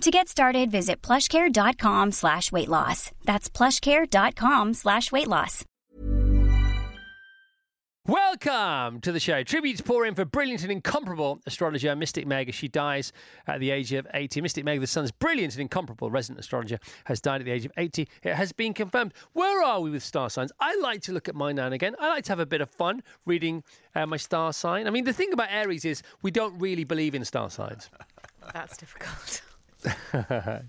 To get started, visit plushcare.com slash weight loss. That's plushcare.com slash weight loss. Welcome to the show. Tributes pour in for brilliant and incomparable astrologer Mystic Meg as she dies at the age of 80. Mystic Meg, the Sun's brilliant and incomparable resident astrologer, has died at the age of 80. It has been confirmed. Where are we with star signs? I like to look at mine now and again. I like to have a bit of fun reading uh, my star sign. I mean, the thing about Aries is we don't really believe in star signs. That's difficult.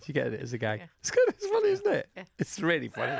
you get it as a gag. It's good. It's funny, isn't it? It's really funny.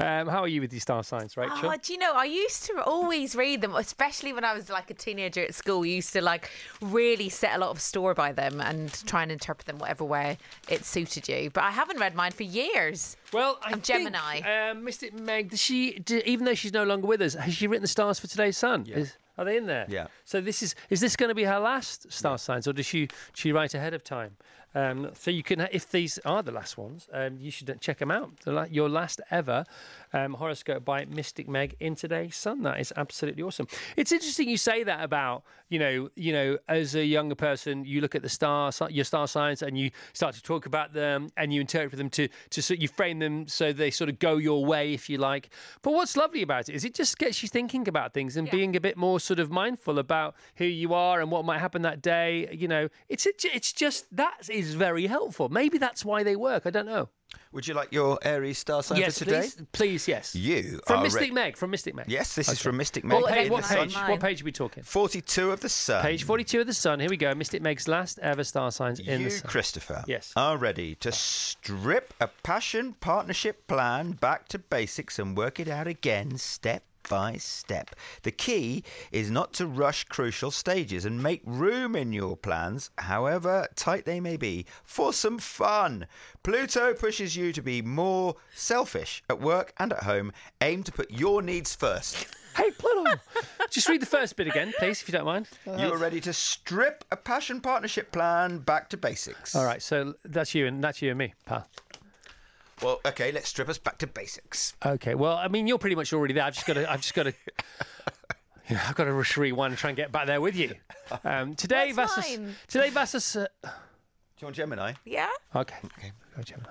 Um, how are you with these star signs, Rachel? Oh, do you know, I used to always read them, especially when I was like a teenager at school. We used to like really set a lot of store by them and try and interpret them whatever way it suited you. But I haven't read mine for years. Well, I I'm think, Gemini. Um, Mystic Meg, does she, do, even though she's no longer with us, has she written the stars for today's sun? Yeah. Is, are they in there? Yeah. So this is is this going to be her last star signs, or does she she write ahead of time? Um, so you can, if these are the last ones, um, you should check them out. The la- your last ever um, horoscope by Mystic Meg in today's Sun. That is absolutely awesome. It's interesting you say that about you know you know as a younger person you look at the star your star signs and you start to talk about them and you interpret them to to sort you frame them so they sort of go your way if you like. But what's lovely about it is it just gets you thinking about things and being a bit more sort of mindful about who you are and what might happen that day. You know, it's it's just that is very helpful. Maybe that's why they work. I don't know. Would you like your Aries star sign yes, for today? please, please, yes. You from are Mystic re- Meg. From Mystic Meg. Yes, this is from Mystic Meg. What, page, what page? What page are we talking? 42 of the Sun. Page 42 of the Sun. Here we go. Mystic Meg's last ever star signs in you, the Sun. Christopher, Yes. are ready to strip a passion partnership plan back to basics and work it out again step by step. The key is not to rush crucial stages and make room in your plans, however tight they may be, for some fun. Pluto pushes you to be more selfish at work and at home. Aim to put your needs first. Hey, Pluto. Just read the first bit again, please, if you don't mind. You are ready to strip a passion partnership plan back to basics. All right, so that's you and that's you and me, pal. Well, okay, let's strip us back to basics. Okay. Well, I mean, you're pretty much already there. I've just got to. I've just got to. You know, I've got to rush rewind and try and get back there with you. Um, today, That's versus fine. today versus. Uh, Do you want Gemini? Yeah. okay. Okay. Go, Gemini.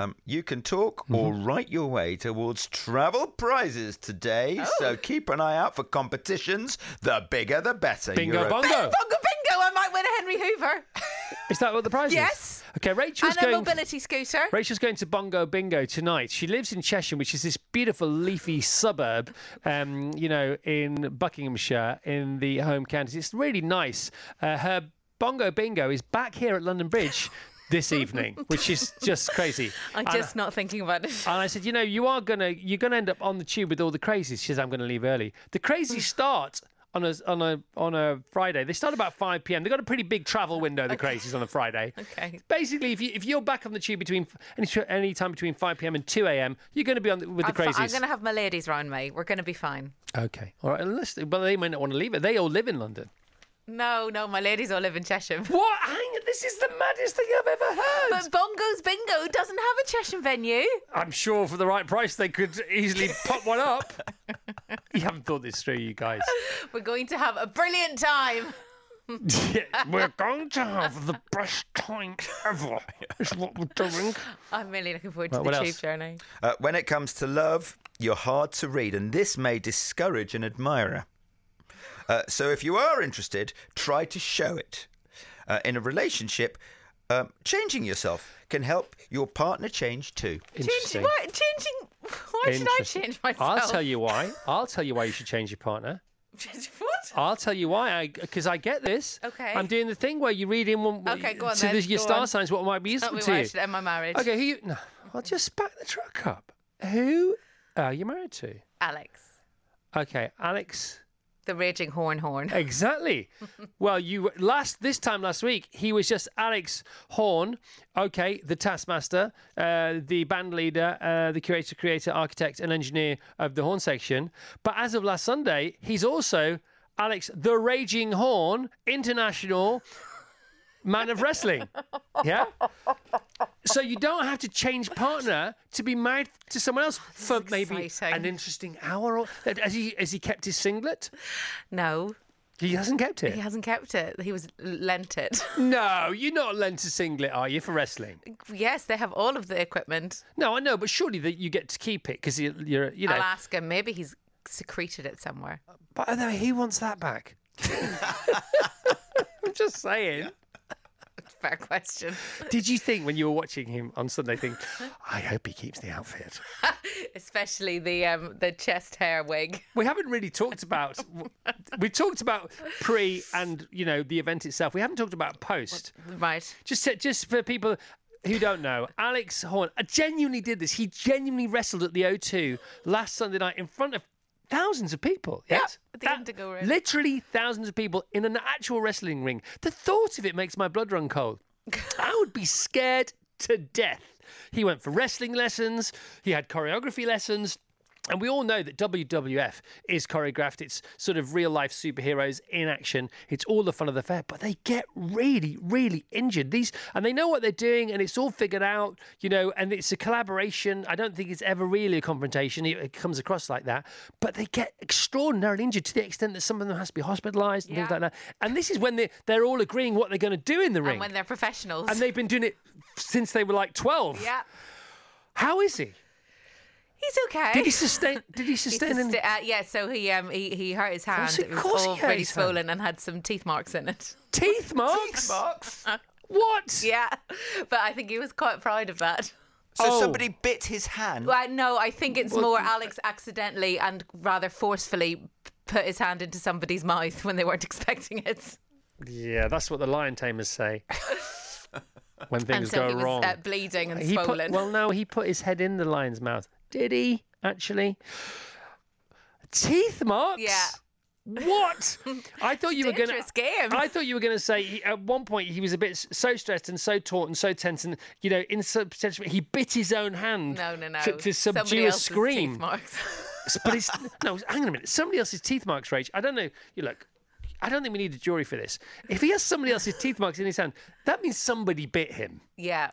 Um, you can talk or Mm-hmm. write your way towards travel prizes today, Oh. so keep an eye out for competitions. The bigger, the better. Bingo, You're a- bongo. Bongo bingo! I might win a Henry Hoover Is that what the prize is? Yes. Okay, Rachel's and a going. mobility scooter. Rachel's going to Bongo Bingo tonight. She lives in Chesham, which is this beautiful leafy suburb, um, you know, in Buckinghamshire, in the home counties. It's really nice. Uh, her Bongo Bingo is back here at London Bridge this evening, which is just crazy. I'm And- just not thinking about it. And I said, you know, you are gonna you're gonna end up on the tube with all the crazies. She says, I'm gonna leave early. The crazies start on a on a on a Friday. They start about five p.m. They've got a pretty big travel window. The crazies on a Friday. Okay. Basically, if you if you're back on the tube between any any time between five p.m. and two a.m., you're going to be on the, with the I'm, fi- crazies. I'm going to have my ladies round me. We're going to be fine. Okay, all right. Unless, but they might not want to leave it. They all live in London. No, no, my ladies all live in Chesham. What? Hang on, this is the maddest thing I've ever heard. But Bongo's Bingo doesn't have a Chesham venue. I'm sure for the right price they could easily pop one up. you haven't thought this through, you guys. We're going to have a brilliant time. Yeah, we're going to have the best time ever. Is what we're doing. I'm really looking forward to Right, the what tube journey. Uh, when it comes to love, you're hard to read, and this may discourage an admirer. Uh, so if you are interested, try to show it. Uh, in a relationship, um, changing yourself can help your partner change too. Interesting. Changing, what? Changing? Why should I change myself? I'll tell you why. I'll tell you why you should change your partner. what? I'll tell you why. Because I, get this. Okay. I'm doing the thing where you read in one. Okay, go on to then, the, your go star on. signs what might be Tell useful me to why I you. should end my marriage. Okay, who you? No, I'll just back the truck up. Who are you married to? Alex. Okay, Alex The raging horn horn. Exactly. well, you last this time last week he was just Alex Horne. Okay, the taskmaster, uh, the band leader, uh, the curator, creator, architect, and engineer of the Horne Section. But as of last Sunday, he's also Alex the Raging Horn International Man of Wrestling. Yeah. So you don't have to change partner to be married to someone else for maybe exciting. an interesting hour. Or has he has he kept his singlet? No, He hasn't kept it. he hasn't kept it. He was lent it. No, you're not lent a singlet, are you, for wrestling? yes, they have all of the equipment. No, I know, but surely that you get to keep it because you're, you're, you know. I'll ask him. Maybe he's secreted it somewhere. But uh, I know he wants that back. I'm just saying. Fair question. Did you think when you were watching him on Sunday, think, I hope he keeps the outfit? Especially the um the chest hair wig. We haven't really talked about. We talked about pre and you know the event itself. We haven't talked about post. Right. Just just for people who don't know, Alex Horne I genuinely did this. He genuinely wrestled at the O2 last Sunday night in front of thousands of people. Yes, the Indigo Ring. Literally thousands of people in an actual wrestling ring. The thought of it makes my blood run cold. I would be scared to death. He went for wrestling lessons. He had choreography lessons. And we all know that WWF is choreographed. It's sort of real life superheroes in action. It's all the fun of the fair, but they get really, really injured. These and they know what they're doing, and it's all figured out, you know. And it's a collaboration. I don't think it's ever really a confrontation. It, it comes across like that, but they get extraordinarily injured to the extent that some of them has to be hospitalised and things like that. And this is when they they're all agreeing what they're going to do in the ring, And when they're professionals. and they've been doing it since they were like twelve. yeah. How is he? He's okay. Did he sustain? Did he He sustain? any- susta- uh, yeah, so he um he, he hurt his hand. course- it of was course he all hurt pretty hand. swollen and had some teeth marks in it. teeth marks? Marks. What? Yeah, but I think he was quite proud of that. So Oh. somebody bit his hand. Well, no, I think it's more Alex accidentally and rather forcefully put his hand into somebody's mouth when they weren't expecting it, Yeah, that's what the lion tamers say. when things and things so go he was wrong. uh, bleeding and he put, swollen. well, no, he put his head in the lion's mouth. Did he actually? Teeth marks. Yeah. What? I thought you were going to. Game. I thought you were going to say at one point he was a bit so stressed and so taut and so tense and you know in some potential he bit his own hand no, no, no. to, to Somebody subdue a else's scream. Teeth marks. But it's no. Hang on a minute. Somebody else's teeth marks, Rach. I don't know. You look. I don't think we need a jury for this. If he has somebody else's teeth marks in his hand, that means somebody bit him. yeah.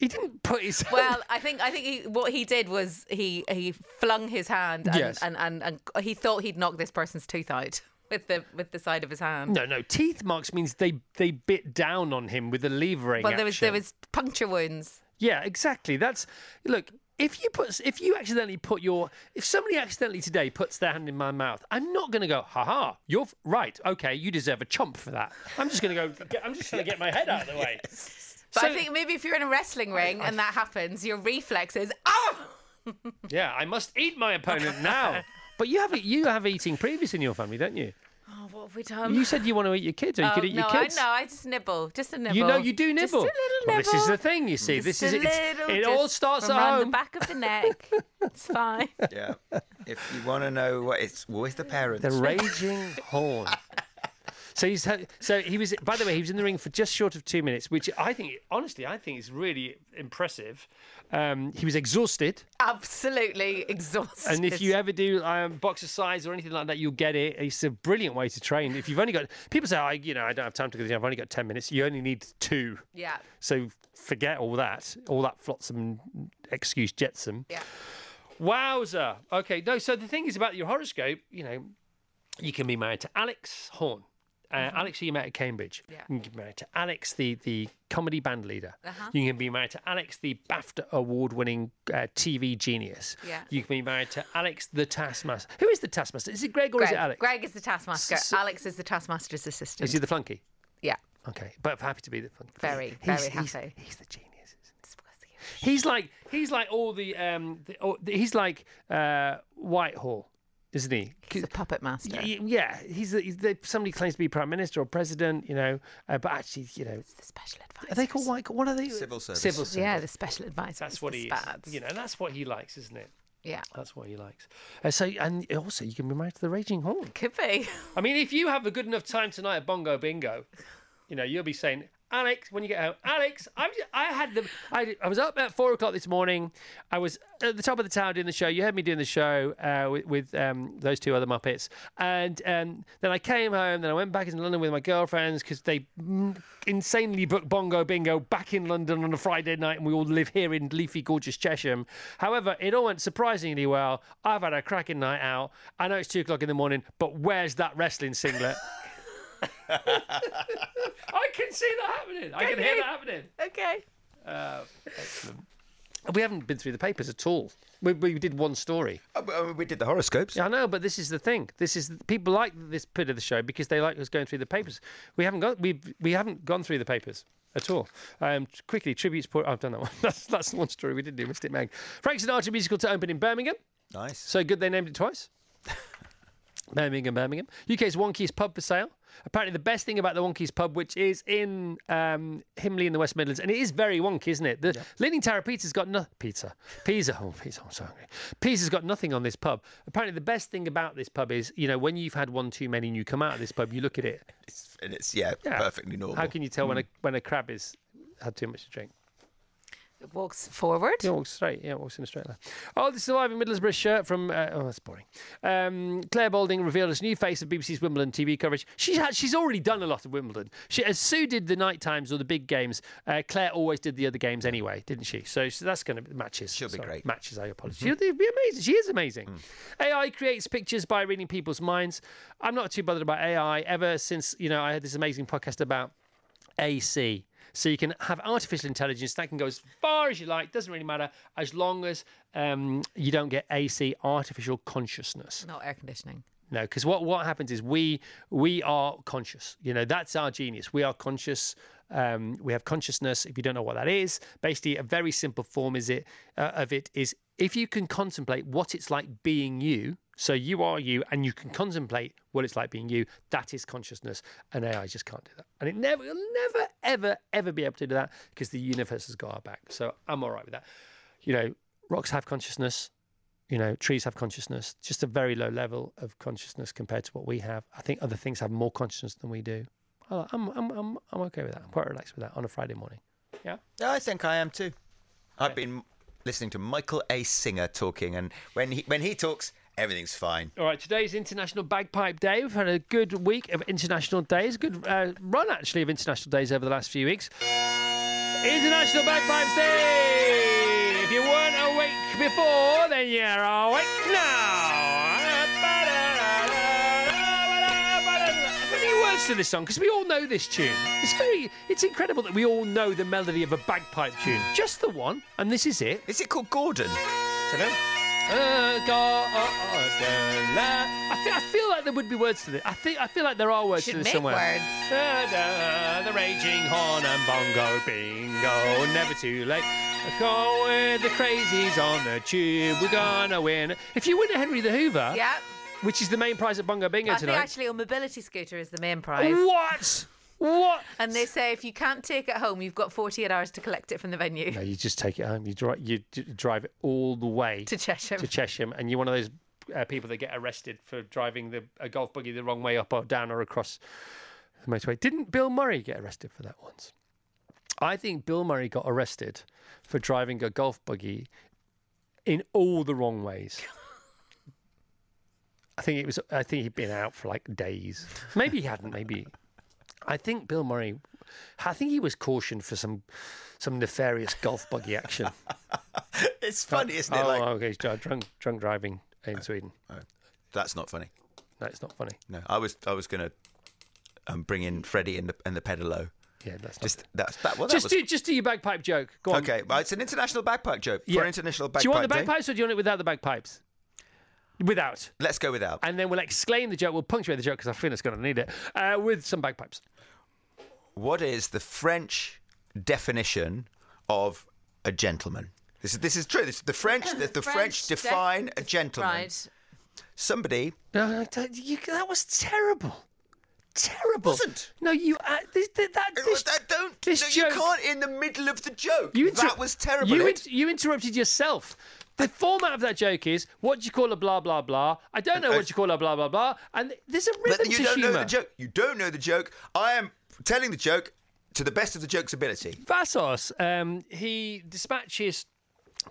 He didn't put his. Well, I think I think he, what he did was he he flung his hand and, Yes. and, and, and he thought he'd knock this person's tooth out with the with the side of his hand. no, no. Teeth marks means they they bit down on him with a levering. But there was there was puncture wounds. Yeah, exactly. That's look. If you put, if you accidentally put your, if somebody accidentally today puts their hand in my mouth, I'm not going to go, ha ha, you're f- right. Okay, you deserve a chomp for that. I'm just going to go. I'm just going to get my head out of the way. But So- I think maybe if you're in a wrestling ring and that happens, your reflex is oh. Yeah, I must eat my opponent now. But you have you have eating previous in your family, don't you? Oh, what have we done? You said you want to eat your kids, or you Oh, could eat no, your kids. No, I. I just nibble, just a nibble. You know you do nibble. Just a little Well, this is nibble. the thing. You see, Just this is it. little, It all starts from at home. the back of the neck. it's fine. Yeah. If you want to know what it's with the parents. The raging horn. So he's so he was. By the way, he was in the ring for just short of two minutes, which I think, honestly, I think is really impressive. Um, he was exhausted, Absolutely exhausted. and if you ever do um, boxercise or anything like that, you'll get it. It's a brilliant way to train. If you've only got people say, I, you know, I don't have time to go to the gym. I've only got ten minutes. You only need two. yeah, So forget all that, all that flotsam excuse jetsam. yeah. Wowzer. Okay, no. So the thing is about your horoscope, you know, you can be married to Alex Horne. Uh, Alex, who you met at Cambridge. Mm-hmm. Yeah. You can be married to Alex, the, the comedy band leader. Uh-huh. You can be married to Alex, the BAFTA award winning uh, TV genius. Yeah. You can be married to Alex, the Taskmaster. Who is the Taskmaster? Is it Greg or Greg, is it Alex? Greg is the taskmaster. So- Alex is the taskmaster's assistant. Is he the flunky? yeah. Okay, but happy to be the flunky. Very, He's- very he's- happy. He's, the genius. He's like he's like all the um the, oh, he's like uh Whitehall, isn't he? He's a puppet master. Y- Yeah, he's, he's the, somebody claims to be prime minister or president, you know, uh, but actually, you know, it's The special advisor. are they called white? What are they? Civil service. Civil service. Yeah, the special advisor. That's what he is. You know, that's what he likes, isn't it? Yeah. That's what he likes. Uh, so, and also, you can be married to the Raging Horn. Could be. I mean, if you have a good enough time tonight at Bongo Bingo, you know, you'll be saying, Alex, when you get home, Alex, I, I had the, I, I was up at four o'clock this morning. I was at the top of the tower doing the show. You heard me doing the show uh, with, with um, those two other Muppets. And um, then I came home, then I went back into London with my girlfriends because they mm, insanely booked Bongo Bingo back in London on a Friday night, and we all live here in leafy, gorgeous Chesham. However, it all went surprisingly well. I've had a cracking night out. I know it's two o'clock in the morning, but where's that wrestling singlet? I can see that happening. I can hear that happening. Okay. Uh, excellent. We haven't been through the papers at all. We, we did one story. Oh, uh, we did the horoscopes. Yeah, I know, but this is the thing. This is people like this bit of the show because they like us going through the papers. We haven't got we we haven't gone through the papers at all. Um, quickly, tributes. Poor, I've done that one. That's that's the one story we did do. Missed it, Meg. Frank Sinatra musical to open in Birmingham. Nice. So good they named it twice. Birmingham, Birmingham. UK's Wonkies pub for sale. Apparently, the best thing about the Wonkies pub, which is in um, Himley in the West Midlands, and it is very wonky, isn't it? The Leaning Tower Pizza's got no pizza. Pizza, oh, pizza. I'm so hungry. Pizza's got nothing on this pub. Apparently, the best thing about this pub is, you know, when you've had one too many and you come out of this pub, you look at it. It's, and it's yeah, Yeah. perfectly normal. How can you tell when a when a crab is had too much to drink? It walks forward. Yeah, walks straight. Yeah, walks in a straight line. Oh, this is the surviving Middlesbrough shirt from. Uh, oh, that's boring. Um, Clare Balding revealed as new face of BBC's Wimbledon TV coverage. She had, she's already done a lot of Wimbledon. She, as Sue did the night times or the big games, uh, Clare always did the other games anyway, didn't she? So, so that's going to matches. She'll be Sorry, great. Matches. I apologise. She'll be amazing. She is amazing. AI creates pictures by reading people's minds. I'm not too bothered about AI ever since you know I had this amazing podcast about AC. So you can have artificial intelligence that can go as far as you like. Doesn't really matter as long as um, you don't get AC, artificial consciousness. Not air conditioning. No, because what what happens is we we are conscious. You know that's our genius. We are conscious. Um, we have consciousness. If you don't know what that is, basically a very simple form is it uh, of it is if you can contemplate what it's like being you. So you are you, and you can contemplate what it's like being you. That is consciousness, and AI just can't do that. And it never, will never, ever, ever be able to do that because the universe has got our back. So I'm all right with that. You know, rocks have consciousness you know, trees have consciousness, just a very low level of consciousness compared to what we have. I think other things have more consciousness than we do. I- I'm, I'm, I'm, I'm okay with that. I'm quite relaxed with that on a Friday morning. Yeah. I think I am too. I've been listening to Michael A. Singer talking, and when he when he talks, everything's fine. All right, today's International Bagpipe Day. We've had a good week of international days, good uh, run actually of international days over the last few weeks. International Bagpipes Day! If you weren't awake before, then you're awake now. Any words to this song? Because we all know this tune. It's very, it's incredible that we all know the melody of a bagpipe tune. Just the one, and this is it. Is it called Gordon? Dunno. Uh. I feel, I feel like there would be words to this. I think I feel like there are words Should to this make somewhere. words. Da-da, the raging horn and bongo bingo, never too late. Go with the crazies on the tube. We're gonna win. If you win a Henry the Hoover, Yeah. which is the main prize at bongo bingo I think tonight. actually a mobility scooter is the main prize. What? What? And they say if you can't take it home, you've got 48 hours to collect it from the venue No, you just take it home. You drive. You d- drive it all the way to Chesham. to Chesham, and you're one of those uh, people that get arrested for driving the a golf buggy the wrong way up or down or across the motorway. Didn't Bill Murray get arrested for that once? I think Bill Murray got arrested for driving a golf buggy in all the wrong ways. I think it was. I think he'd been out for like days. Maybe he hadn't. Maybe. I think Bill Murray. I think he was cautioned for some some nefarious golf buggy action. It's funny, isn't it? oh, Like okay, he's drunk, drunk, driving in Sweden. that's not funny. No, it's not funny. No, I was I was gonna um, bring in Freddie and the and the pedalo. Yeah, that's not. Just that's that. Well, that just was do just do your bagpipe joke. Go on. okay. Well, it's an international bagpipe joke Yeah. for international bagpipe Do you want the day. bagpipes or do you want it without the bagpipes? Without. Let's go without. And then we'll exclaim the joke. We'll punctuate the joke because I feel it's going to need it uh, with some bagpipes. What is the French definition of a gentleman? This is this is true. This is the French. The, the French, def- define a gentleman. Right. Somebody No, no, you- that was terrible. Terrible. wasn't. No, you. Uh, this, that, that, this, that don't. this no, joke- You can't in the middle of the joke. You inter- that was terrible. You, in- you interrupted yourself. The format of that joke is what do you call a blah blah blah? I don't know Uh, what you call a blah blah blah. And there's a rhythm but you to don't humour. know the joke. You don't know the joke. I am telling the joke to the best of the joke's ability. Vassos, um, he dispatches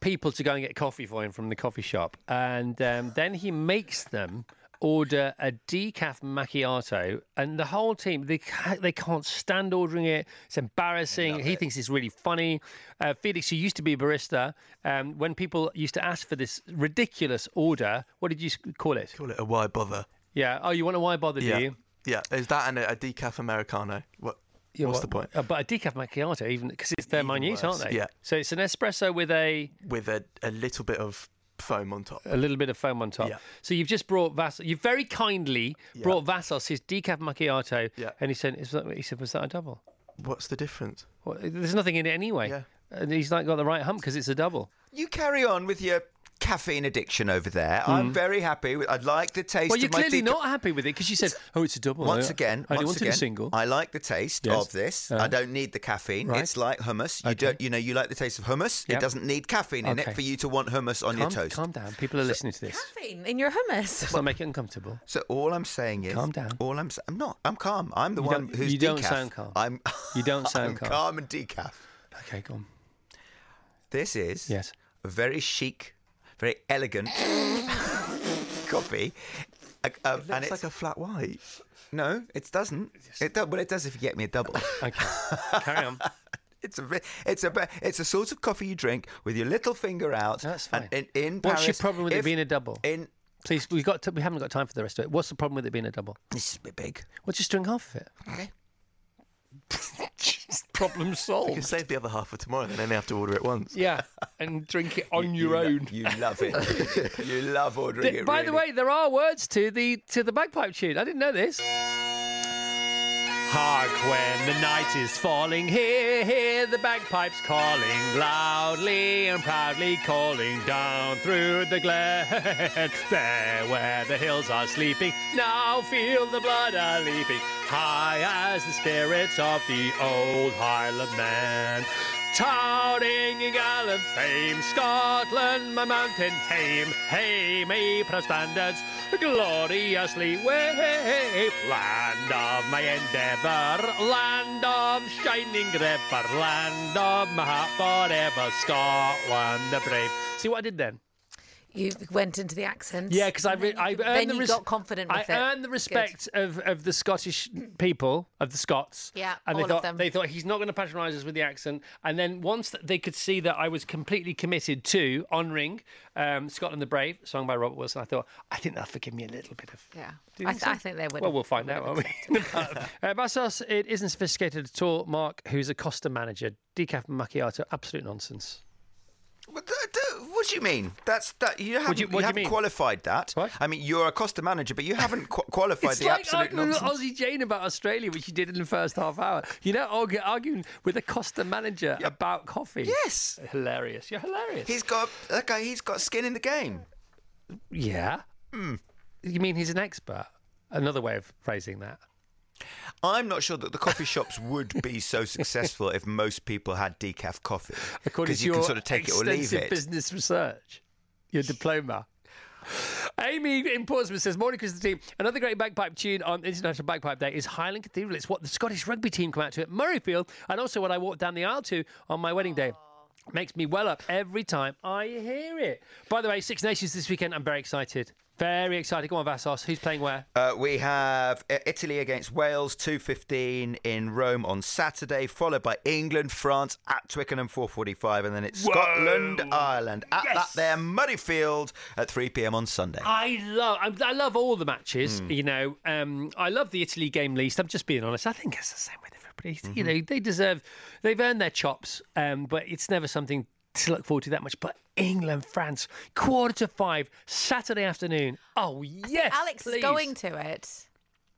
people to go and get coffee for him from the coffee shop, and um, then he makes them order a decaf macchiato, and the whole team they they can't stand ordering it. It's embarrassing. He thinks it's really funny. Uh, Felix, who used to be a barista, um, when people used to ask for this ridiculous order, what did you call it? Call it a why bother. Yeah. Oh, you want a why bother? Yeah. Do you? Yeah. Is that and a, a decaf americano? What? Yeah, what's what- the point? but a decaf macchiato, even because it's they're Even minute, aren't they? Yeah. So it's an espresso with a With a, a little bit of foam on top. a little bit of foam on top. Yeah. So you've just brought Vassos. You've very kindly brought Vassos his decaf macchiato, Yeah. and he said, "Is that?" He said, "Was that a double?" What's the difference? Well, there's nothing in it anyway. Yeah. And he's like got the right hump because it's a double. You carry on with your caffeine addiction over there. I'm very happy. With, I'd like the taste. Well, you're of my clearly deca- not happy with it because you said, "Oh, it's a double." Once I- again, I once wanted again, a single. I like the taste Yes. of this. Uh-huh. I don't need the caffeine. Right. It's like hummus. You Okay. don't, you know, you like the taste of hummus. Yep. It doesn't need caffeine in it for you to want hummus on your toast. calm down. People are listening to this. Caffeine in your hummus. Let's not make it uncomfortable. So all I'm saying is, Calm down. All I'm, s- I'm not. I'm calm. I'm the You one don't- who's you don't decaf. sound calm. I'm. You don't sound I'm calm. calm and decaf. Okay, go on. This is Yes. a very chic, very elegant coffee. Um, It and looks it's like a flat white. no, it doesn't. It does, well, it does if you get me a double. Okay, carry on. It's a it's a it's a sort of coffee you drink with your little finger out. That's and fine. in, in What's your Paris, problem with it being a double? In Please, we've got to, we haven't got time for the rest of it. What's the problem with it being a double? this is a bit big. Well, just drink half of it. Okay. Problem solved. You can save the other half for tomorrow, then only have to order it once. Yeah, and drink it on your you lo- own. you love it. you love ordering Th- it. By the way, there are words to the to the bagpipe tune. I didn't know this. Hark when the night is falling, hear, hear the bagpipes calling, loudly and proudly calling down through the glen. there where the hills are sleeping, now feel the blood a leaping, high as the spirits of the old Highland man. Towering in gallant fame, Scotland, my mountain hame, hey, me standards, gloriously wave, land of my endeavour, land of shining river, land of my heart forever, Scotland the brave. See what I did then? You went into the accent. Yeah, because I, And re- then I earned then the you res- got confident with I it. earned the Good. respect of, of the Scottish people, of the Scots. Yeah, and they all of thought them. they thought he's not going to patronise us with the accent. And then once they could see that I was completely committed to honouring um, Scotland the Brave, sung by Robert Wilson, I thought I think they'll forgive me a little bit of. Yeah, I, think th- I think they would. Well, we'll find out, won't we? uh, Vassos, it isn't sophisticated at all. Mark, who's a Costa manager, decaf macchiato, absolute nonsense. What, the- the- what do you mean? That's that you haven't, you- you you haven't mean? qualified that. What? I mean, you're a Costa manager, but you haven't qu- qualified It's the like absolute arguing nonsense. Aussie Jane about Australia, which you did in the first half hour. You know, arguing with a Costa manager about coffee. Yes, Hilarious. You're hilarious. he's got that guy. He's got skin in the game. yeah. Hmm. You mean he's an expert? Another way of phrasing that. I'm not sure that the coffee shops would be so successful if most people had decaf coffee. According Because to you your can sort of take it or leave it. business research, your diploma. Amy in Portsmouth says, Morning, team. Another great bagpipe tune on International Bagpipe Day is Highland Cathedral. It's what the Scottish rugby team come out to at Murrayfield and also what I walked down the aisle to on my wedding day. Makes me well up every time I hear it. By the way, Six Nations this weekend. I'm very excited. Very excited. Go on, Vassos. Who's playing where? Uh, we have uh, Italy against Wales, 2.15 in Rome on Saturday, followed by England, France at Twickenham, 4.45, and then it's Scotland, Ireland at Yes. that there muddy field at 3pm on Sunday. I love I, I love all the matches. You know, um, I love the Italy game least. I'm just being honest. I think it's the same with everybody. You know, they deserve, they've earned their chops, um, but it's never something to look forward to that much. But England, France, quarter to five, Saturday afternoon. Oh yes, Alex please. is going to it.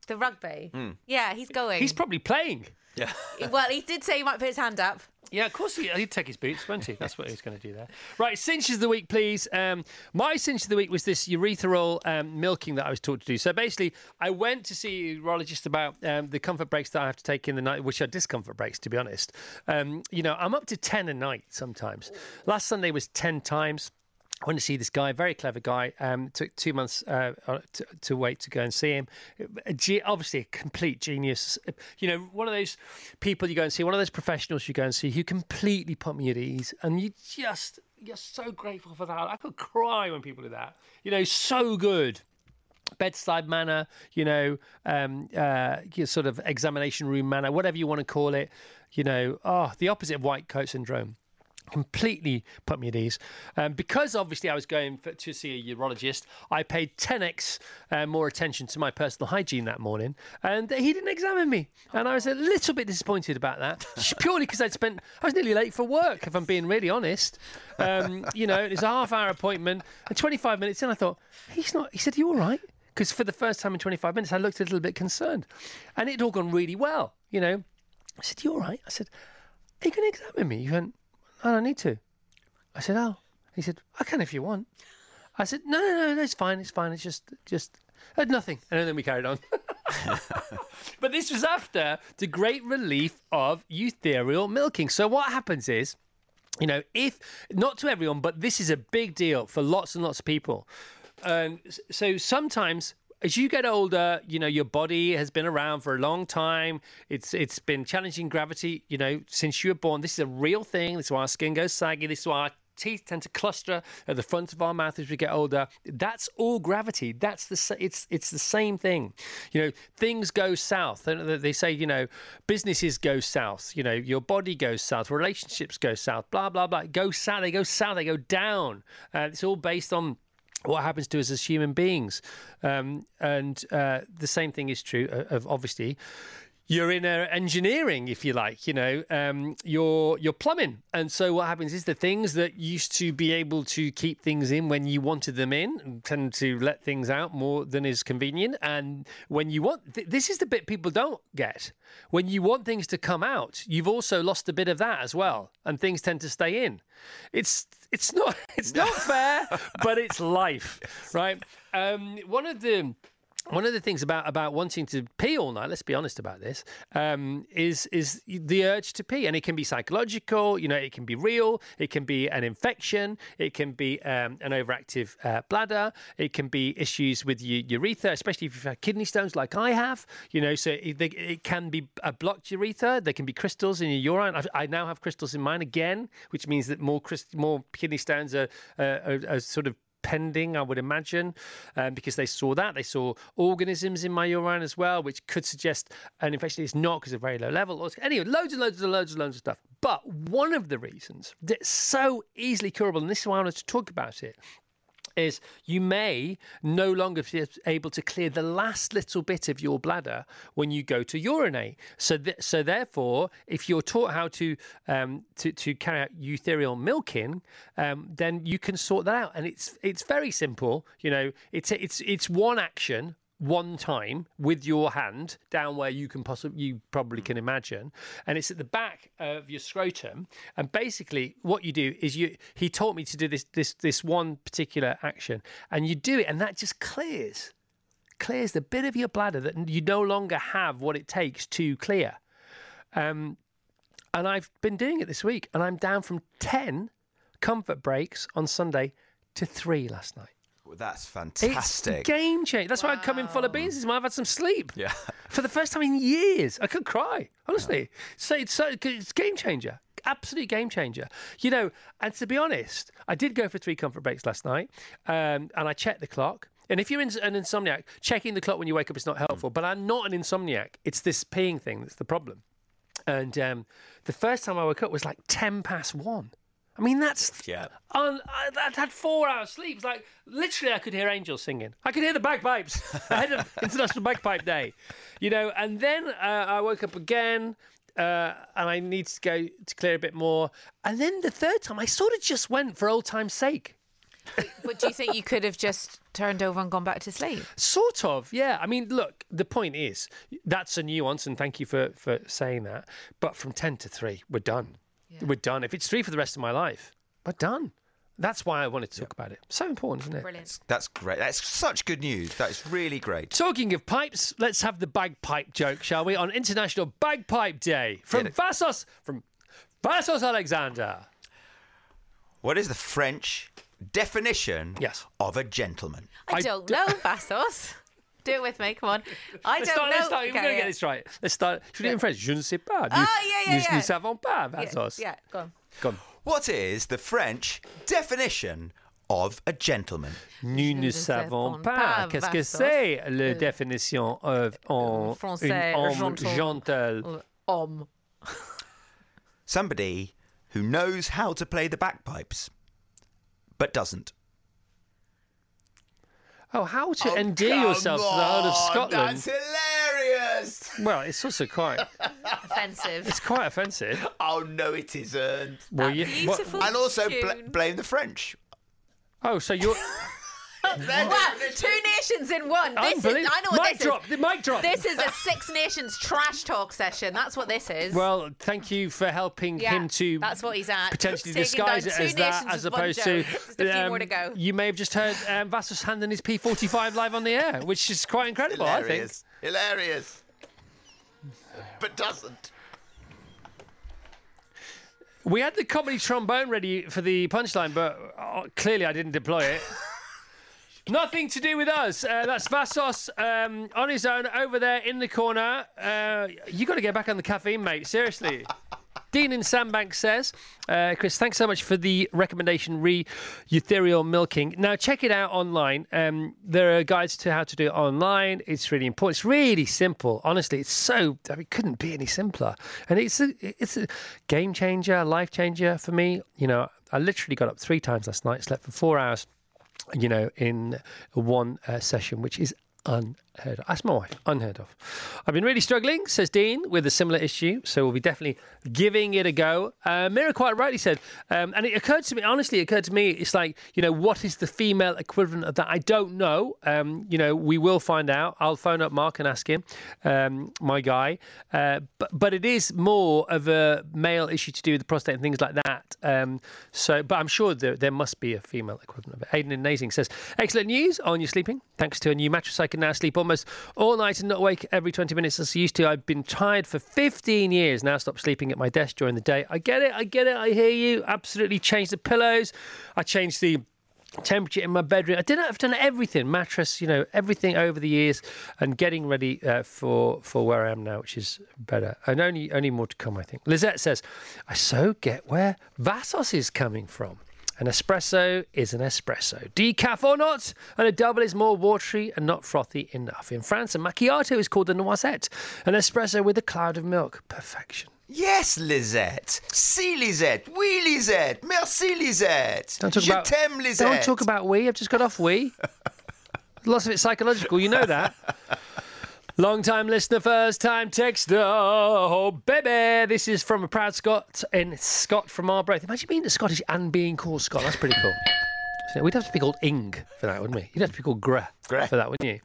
The rugby. Hmm. Yeah, he's going. He's probably playing. Yeah. Well, he did say he might put his hand up. Yeah, of course he, he'd take his boots, wouldn't he? That's what he's going to do there. Right, cinches of the week, please. Um, my cinch of the week was this urethral um, milking that I was taught to do. So basically, I went to see a urologist about um, the comfort breaks that I have to take in the night, which are discomfort breaks, to be honest. Um, you know, I'm up to 10 a night sometimes. Last Sunday was 10 times. I went to see this guy, very clever guy. Um, took two months uh, to, to wait to go and see him. A ge- obviously, a complete genius. You know, one of those people you go and see, one of those professionals you go and see who completely put me at ease, and you just you're so grateful for that. I could cry when people do that. You know, so good bedside manner, you know, um, uh, sort of examination room manner, whatever you want to call it. You know, oh, the opposite of white coat syndrome. Completely put me at ease. Um, because obviously I was going for, to see a urologist, I paid 10x uh, more attention to my personal hygiene that morning, and he didn't examine me. And I was a little bit disappointed about that, purely because I'd spent, I was nearly late for work, if I'm being really honest. Um, you know, it was a half hour appointment, and 25 minutes in, I thought, he's not, he said, You all right? Because for the first time in 25 minutes, I looked a little bit concerned. And it had all gone really well, you know. I said, You all right? I said, Are you going to examine me? You went, I don't need to. I said, Oh. He said, I can if you want. I said, No, no, no, no it's fine, it's fine. It's just, just, uh, nothing. And then we carried on. but this was after the great relief of ethereal milking. So what happens is, you know, if not to everyone, but this is a big deal for lots and lots of people. And so sometimes as you get older, you know your body has been around for a long time. It's it's been challenging gravity, you know, since you were born. This is a real thing. This is why our skin goes saggy. This is why our teeth tend to cluster at the front of our mouth as we get older. That's all gravity. That's the it's it's the same thing. You know, things go south. They say, you know, businesses go south. You know, your body goes south. Relationships go south. Blah blah blah. Go south. They go south. They go down. Uh, it's all based on what happens to us as human beings. Um, and uh, the same thing is true of, of obviously you're in uh, engineering, if you like, you know, um, you're, you're plumbing. And so what happens is the things that used to be able to keep things in when you wanted them in tend to let things out more than is convenient. And when you want, th- this is the bit people don't get. When you want things to come out, you've also lost a bit of that as well. And things tend to stay in. It's, it's not, it's not fair, but it's life, right? Um, one of the, one of the things about about wanting to pee all night, let's be honest about this, um, is is the urge to pee, and it can be psychological. You know, it can be real. It can be an infection. It can be um, an overactive uh, bladder. It can be issues with your urethra, especially if you've had kidney stones, like I have. You know, so it, it can be a blocked urethra. There can be crystals in your urine. I, I now have crystals in mine again, which means that more crys- more kidney stones are, uh, are, are sort of pending, I would imagine, um, because they saw that. They saw organisms in my urine as well, which could suggest an infection. It's not because of very low level. Anyway, loads and loads and loads and loads of stuff. But one of the reasons that's so easily curable, and this is why I wanted to talk about it, is you may no longer be able to clear the last little bit of your bladder when you go to urinate. So, th- so therefore, if you're taught how to um, to, to carry out eutherial milking, um, then you can sort that out, and it's it's very simple. You know, it's it's it's one action one time with your hand down where you can possibly you probably can imagine. And it's at the back of your scrotum. And basically what you do is you he taught me to do this this this one particular action. And you do it and that just clears clears the bit of your bladder that you no longer have what it takes to clear. Um and I've been doing it this week and I'm down from 10 comfort breaks on Sunday to 3 last night That's it's fantastic. game change. That's why I come in full of beans. Is. I've had some sleep. Yeah. For the first time in years, I could cry. Honestly, so it's so it's game changer. Absolute game changer. You know, and to be honest, I did go for three comfort breaks last night, um, and I checked the clock. And if you're in, an insomniac, checking the clock when you wake up is not helpful. But I'm not an insomniac. It's this peeing thing that's the problem. And um, the first time I woke up was like ten past one. I mean, that's Yeah. on, I, I'd had four hours sleep. It's like literally, I could hear angels singing. I could hear the bagpipes ahead of International Bagpipe Day, you know. And then uh, I woke up again, uh, and I needed to go to clear a bit more. And then the third time, I sort of just went for old time's sake. But do you think you could have just turned over and gone back to sleep? Sort of, yeah. I mean, look, the point is that's a nuance, and thank you for, for saying that. But from 10 to 3, we're done. We're done. If it's 3 for the rest of my life, we're done. That's why I wanted to talk about it. So important, isn't it? Brilliant. That's great. That's such good news. That's really great. Talking of pipes, let's have the bagpipe joke, shall we? On International Bagpipe Day from Get. Vassos, from Vassos Alexander. What is the French definition Yes. of a gentleman? I, I don't d- know, Vassos. Do it with me, come on. I Let's don't start, know. let's start. We're going to yeah. get this right. Let's start. Should we do it in French? Je ne sais pas. Ah, yeah, yeah, nous, yeah. nous savons pas, Yeah, Vassos. Yeah, go on. Go on. What is the French definition of a gentleman? Nous ne savons pas. Qu'est-ce que c'est la définition of en Français, homme gentil. gentil? Um. Somebody who knows how to play the backpipes, but doesn't. Oh, how to oh, endear yourself to the whole of Scotland? That's hilarious. Well, it's also quite Offensive. it's quite offensive. Oh no, it isn't. Well, you, what- Beautiful. And also bl- blame the French. oh, so you're Wow, two nations in one. This is, I unbelievable. know what mic this drop. is. The mic drop. This is a Six Nations trash talk session. That's what this is. Well, thank you for helping yeah, him to that's what he's at. potentially Taking disguise it as that, as opposed to. joke. Just a few more to go. You may have just heard um, Vassos handing his P45 live on the air, which is quite incredible, I think. Hilarious. Hilarious. But doesn't. We had the comedy trombone ready for the punchline, but uh, clearly I didn't deploy it. Nothing to do with us. Uh, that's Vassos um, on his own over there in the corner. Uh, you got to get back on the caffeine, mate. Seriously. Dean in Sandbank says, uh, Chris, thanks so much for the recommendation re ethereal milking. Now, check it out online. Um, there are guides to how to do it online. It's really important. It's really simple. Honestly, it's so, I mean, it couldn't be any simpler. And it's a, it's a game changer, life changer for me. You know, I literally got up three times last night, slept for four hours you know, in one uh, session, which is unheard of. That's my wife, unheard of. I've been really struggling, says Dean, with a similar issue, so we'll be definitely giving it a go. Uh, Mira quite rightly said, um, and it occurred to me, honestly, it occurred to me, it's like, you know, what is the female equivalent of that? I don't know. Um, you know, we will find out. I'll phone up Mark and ask him, um, my guy. Uh, but, but it is more of a male issue to do with the prostate and things like that. Um, so, but I'm sure there, there must be a female equivalent of it. Aidan in Nazeing says, excellent news on your sleeping. Thanks to a new mattress, I can now sleep almost all night and not wake every 20 minutes as I used to. I've been tired for 15 years. Now stop sleeping at my desk during the day. I get it. I get it. I hear you. Absolutely changed the pillows. I changed the temperature in my bedroom. I did I've done everything, mattress, you know, everything over the years, and getting ready uh, for for where I am now, which is better. And only only more to come, I think. Lizette says, I so get where Vassos is coming from. An espresso is an espresso, decaf or not, and a double is more watery and not frothy enough. In France, a macchiato is called a noisette, an espresso with a cloud of milk. Perfection. Yes, Lisette. See, Lisette. Oui, Lisette. Merci, Lisette. Don't talk Je about t'aime, Lisette. Don't talk about we. I've just got off we. Lots of it's psychological. You know that. Long time listener, first time texter. Oh, baby. This is from a proud Scot in Scott from Arbroath. Imagine being a Scottish and being called Scott. That's pretty cool. So we'd have to be called Ing for that, wouldn't we? You'd have to be called Gre, Gre. for that, wouldn't you?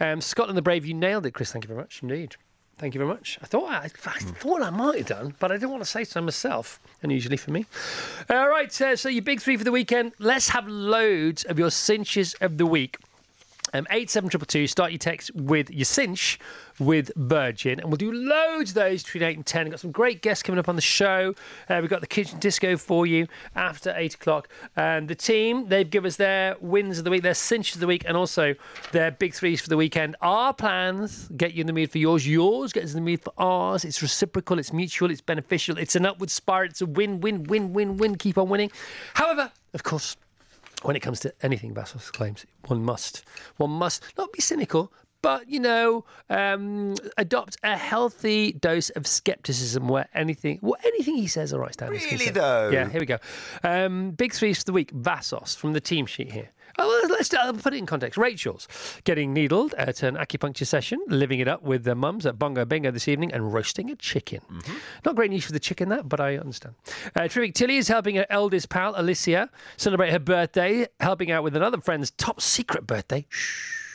Um, Scotland the Brave, you nailed it, Chris. Thank you very much indeed. Thank you very much. I thought I, I thought I might have done, but I didn't want to say so myself. Unusually for me. All right, uh, so your big three for the weekend. Let's have loads of your cinches of the week. Um, eight seven triple two. Start your text with your cinch with Virgin, and we'll do loads of those between eight and ten. We've got some great guests coming up on the show. Uh, we've got the kitchen disco for you after eight o'clock. And the team they've given us their wins of the week, their cinches of the week, and also their big threes for the weekend. Our plans get you in the mood for yours. Yours gets in the mood for ours. It's reciprocal. It's mutual. It's beneficial. It's an upward spiral. It's a win, win, win, win, win. Keep on winning. However, of course when it comes to anything Vassos claims, one must, one must not be cynical, but you know, um, adopt a healthy dose of skepticism where anything, well, anything he says, all right, Stan. Really, though? Yeah, here we go. Um, big threes for the week. Vassos from the team sheet here. Oh, let's put it in context. Rachel's getting needled at an acupuncture session, living it up with their mums at Bongo Bingo this evening, and roasting a chicken. Not great news for the chicken, that, but I understand. Uh, Terrific Tilly is helping her eldest pal, Alicia, celebrate her birthday, helping out with another friend's top secret birthday. Shh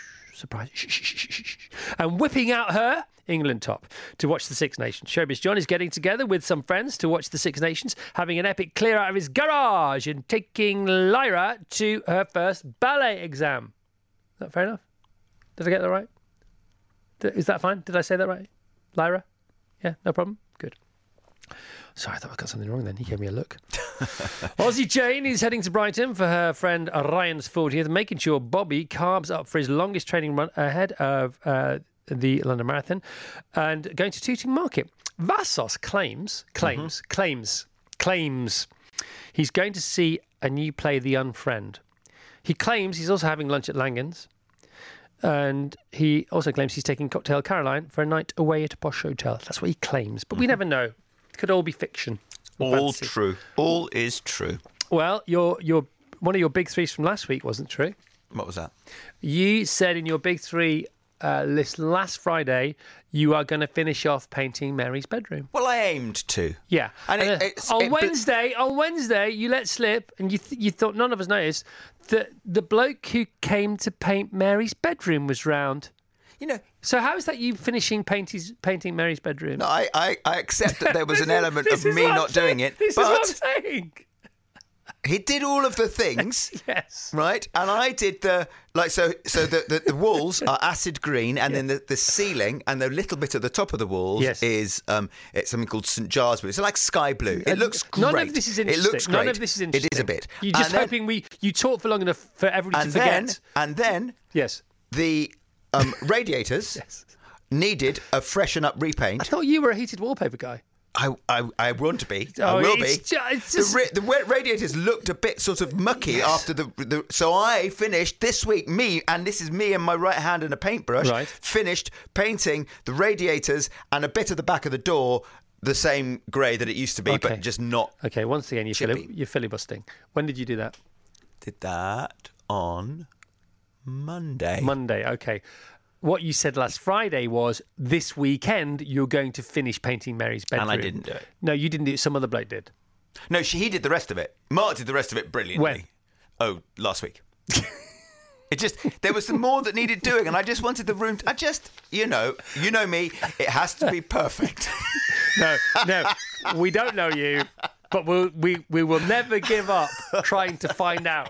surprise, shh, shh, shh, and whipping out her England top to watch the Six Nations. Showbiz John is getting together with some friends to watch the Six Nations, having an epic clear out of his garage and taking Lyra to her first ballet exam. Is that fair enough? Did I get that right? Is that fine? Did I say that right? Lyra? Yeah, no problem? Sorry, I thought I got something wrong then. He gave me a look. Aussie Jane is heading to Brighton for her friend Ryan's 40th, making sure Bobby carbs up for his longest training run ahead of uh, the London Marathon and going to Tooting Market. Vassos claims, claims, claims, claims he's going to see a new play, The Unfriend. He claims he's also having lunch at Langan's. And he also claims he's taking Cocktail Caroline for a night away at a posh hotel. That's what he claims. But we never know. It could all be fiction. All Fancy. true. All is true. Well, your your one of your big threes from last week wasn't true. What was that? You said in your big three uh, list last Friday you are going to finish off painting Mary's bedroom. Well, I aimed to. Yeah, And it- uh, it's- on it- but- Wednesday, on Wednesday, you let slip, and you th- you thought none of us noticed that the bloke who came to paint Mary's bedroom was round. You know, So how is that you finishing painting painting Mary's bedroom? no, I, I, I accept that there was an element of me not doing it, This but is what I'm saying. he did all of the things. Yes. Right, and I did the like so. So the, the, the walls are acid green, and then the, the ceiling and the little bit at the top of the walls Yes. is um, it's something called St Giles blue. It's like sky blue. It looks great. None of this is interesting. It looks great. None of this is interesting. It is a bit. You're just And then- hoping we you talk for long enough for everybody And to then, forget. and then Yes. the um, radiators Yes. needed a freshen up repaint. I thought you were a heated wallpaper guy. I, I, I want to be. I Oh, will it's be. ju- it's the, ra- the radiators looked a bit sort of mucky after the, the. So I finished this week. Me and this is me and my right hand and a paintbrush. Right. Finished painting the radiators and a bit of the back of the door the same grey that it used to be, Okay. but just not. Okay, once again, you're, fili- you're filibustering. When did you do that? Did that on Monday. Monday. Okay. What you said last Friday was this weekend you're going to finish painting Mary's bedroom. and I didn't do it. No, you didn't do it. Some other bloke did. No, she, he did the rest of it. Mark did the rest of it brilliantly. When? Oh, last week. it just there was some more that needed doing, and I just wanted the room. I just, you know, you know me. It has to be perfect. No, no, we don't know you, but we'll, we we will never give up trying to find out.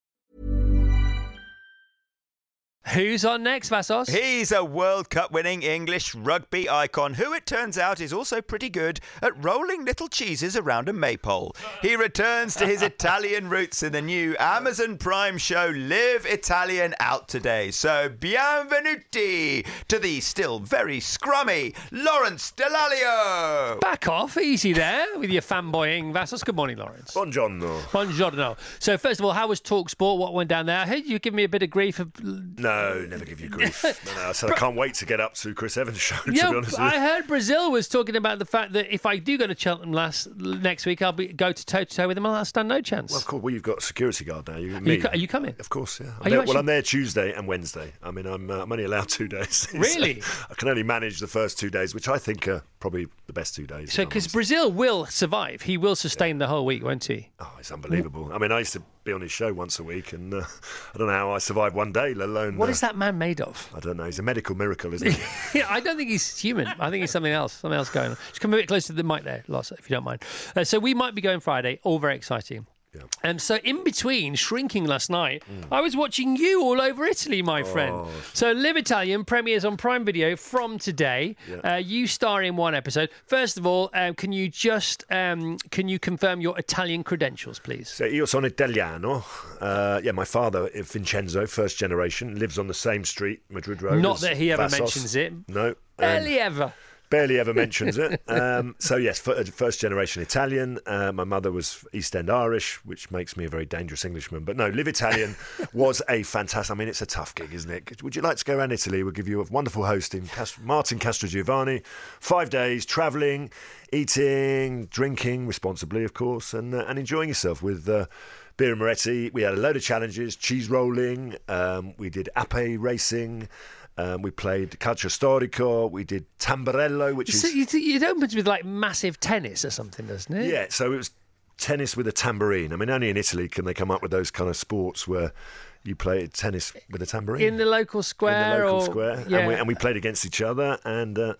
Who's on next, Vassos? He's a World Cup winning English rugby icon who it turns out is also pretty good at rolling little cheeses around a maypole. He returns to his Italian roots in the new Amazon Prime show Live Italian out today. So, bienvenuti to the still very scrummy Lawrence Dallaglio. Back off, easy there with your fanboying, Vassos. Good morning, Lawrence. Buongiorno. Buongiorno. So, first of all, how was Talk Sport? What went down there? I heard you give me a bit of grief. Of, No, never give you grief. No, no, I said I can't wait to get up to Chris Evans' show. To yeah, be honest with I heard Brazil was talking about the fact that if I do go to Cheltenham last next week, I'll be go to toe to toe with them. I'll stand no chance. Well, of course. Well, you've got a security guard now. You, Are me. you, are you coming? Of course, yeah. I'm there, actually- Well, I'm there Tuesday and Wednesday. I mean, I'm, uh, I'm only allowed two days. So Really? I can only manage the first two days, which I think are probably the best two days. So, because. Brazil will survive, he will sustain the whole week, won't he? Oh, it's unbelievable. I mean, I used to be on his show once a week, and uh, I don't know how I survived one day, let alone. What uh, is that man made of? I don't know. He's a medical miracle, isn't he? Yeah, I don't think he's human. I think he's something else. Something else going on. Just come a bit closer to the mic there, Loss, if you don't mind. Uh, so we might be going Friday. All very exciting. Um, so in between shrinking last night, I was watching you all over Italy, my friend. So Live Italian premieres on Prime Video from today. Uh, you star in one episode. First of all, um, can you just um, can you confirm your Italian credentials, please? So io sono italiano. Uh, yeah, my father, uh, Vincenzo, first generation, lives on the same street, Madrid Road. Not that he ever Vassos. mentions it. No. and Barely ever. Barely ever mentions it. Um, so yes, first generation Italian. Uh, my mother was East End Irish, which makes me a very dangerous Englishman. But no, Live Italian was a fantastic. I mean, it's a tough gig, isn't it? Would you like to go around Italy? We'll give you a wonderful host in Cast- Martin Castrogiovanni. Five days travelling, eating, drinking responsibly, of course, and uh, and enjoying yourself with. Uh, Birra Moretti. We had a load of challenges: cheese rolling. Um, we did ape racing. Um, we played calcio storico. We did tamburello, which is So it, it opens with like massive tennis or something, doesn't it? yeah. So it was tennis with a tambourine. I mean, only in Italy can they come up with those kind of sports where you play tennis with a tambourine In the local square. in the local or, square, Yeah. and, we, and we played against each other, and uh,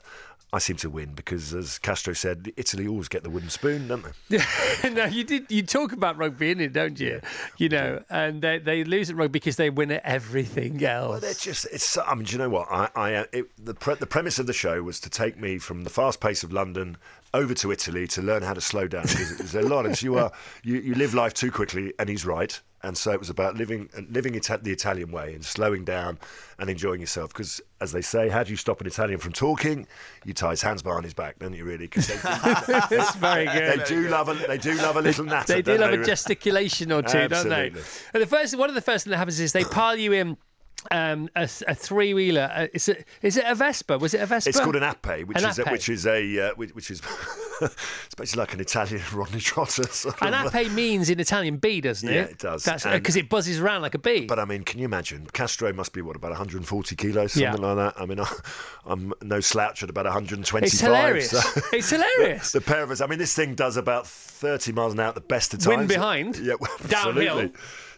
I seem to win because, as Castro said, Italy always get the wooden spoon, don't they? Yeah, no, you did. You talk about rugby in it, don't you? You know, and they, they lose at rugby because they win at everything else. Well, they're just. It's. I mean, do you know what? I. I it, the pre- the premise of the show was to take me from the fast pace of London over to Italy to learn how to slow down because there's a lot. Of, you are. You, you live life too quickly, and he's right. And so it was about living living Ita- the Italian way and slowing down and enjoying yourself. Because, as they say, how do you stop an Italian from talking? You tie his hands behind his back, don't you? Really? Because they, That's very good. they do love a they do love a little natter. They do don't love a gesticulation or two, don't they? And the first, one of the first thing that happens is they pile you in um, a, a three wheeler. Uh, is it is it a Vespa? Was it a Vespa? It's called an Ape, which An is a, which is a uh, which, which is it's basically like an Italian Rodney Trotter. Sort An of. ape means in Italian bee, doesn't it? Yeah, it does. That's because it buzzes around like a bee. But I mean, can you imagine? Castro must be what about 140 kilos, Yeah. something like that. I mean, I'm no slouch at about 125. it's hilarious. so- It's hilarious. the pair of us. I mean, this thing does about 30 miles an hour at the best of times. Wind behind, yeah, well, downhill.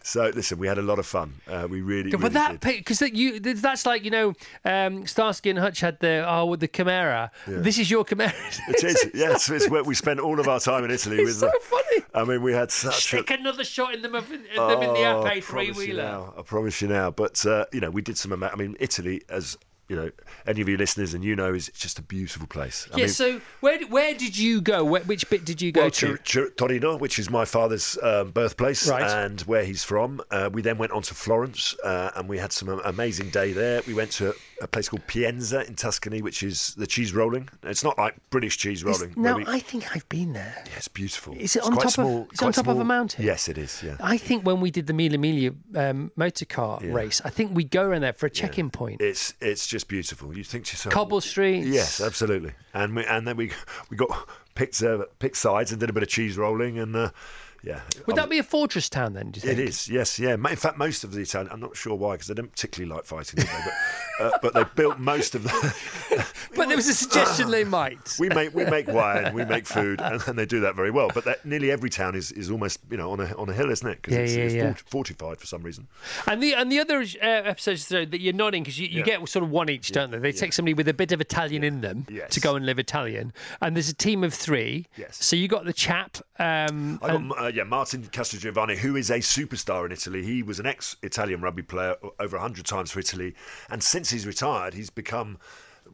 So listen, we had a lot of fun. Uh, we really, really but that because that you that's like you know um, Starsky and Hutch had the oh with the Chimera. This is your Chimera. It is, yes. It's where we spent all of our time in Italy. It's with so the- funny. I mean, we had such. a- another shot in them, of- in them in the Oh, I Ape three wheeler. I promise you now. But uh, you know, we did some. I mean, Italy, as you know, any of you listeners and you know, is just a beautiful place. I Yeah. mean, so where did- where did you go? Where, which bit did you go well, to? Tor- Tor- Torino, which is my father's um, birthplace Right. and where he's from. Uh, we then went on to Florence uh, and we had some amazing day there. We went to a place called Pienza in Tuscany, which is the cheese rolling. It's not like British cheese rolling. no, we- I think I've been there. yeah, it's beautiful. Is it It's on top of- small, is it on top of a mountain? Yes, it is. Yeah. I think when we did the Mille Miglia um, motor car Yeah. race, I think we go around there for a check-in point. It's it's just beautiful. You think to yourself, Cobble streets. Yes, absolutely. And we, and then we we got picked uh, picked sides and did a bit of cheese rolling and uh, yeah. Would that be a fortress town then? Do you think? is, yes, yeah. In fact, most of the Italian, I'm not sure why, because they don't particularly like fighting, they? But, uh, but they built most of the. But there was a suggestion they might. we make we make wine, we make food, and, and they do that very well. But that, nearly every town is, is almost you know on a on a hill, isn't it? Because Yeah, it's, yeah, it's yeah. fortified for some reason. And the and the other uh, episodes that you're nodding because you, you Yeah. get sort of one each, don't they? They take somebody with a bit of Italian in them Yes. to go and live Italian, and there's a team of three. Yes. So you got the chap. Um, I got uh, yeah Martin Castrogiovanni, who is a superstar in Italy. He was an ex-Italian rugby player over hundred times for Italy, and since he's retired, he's become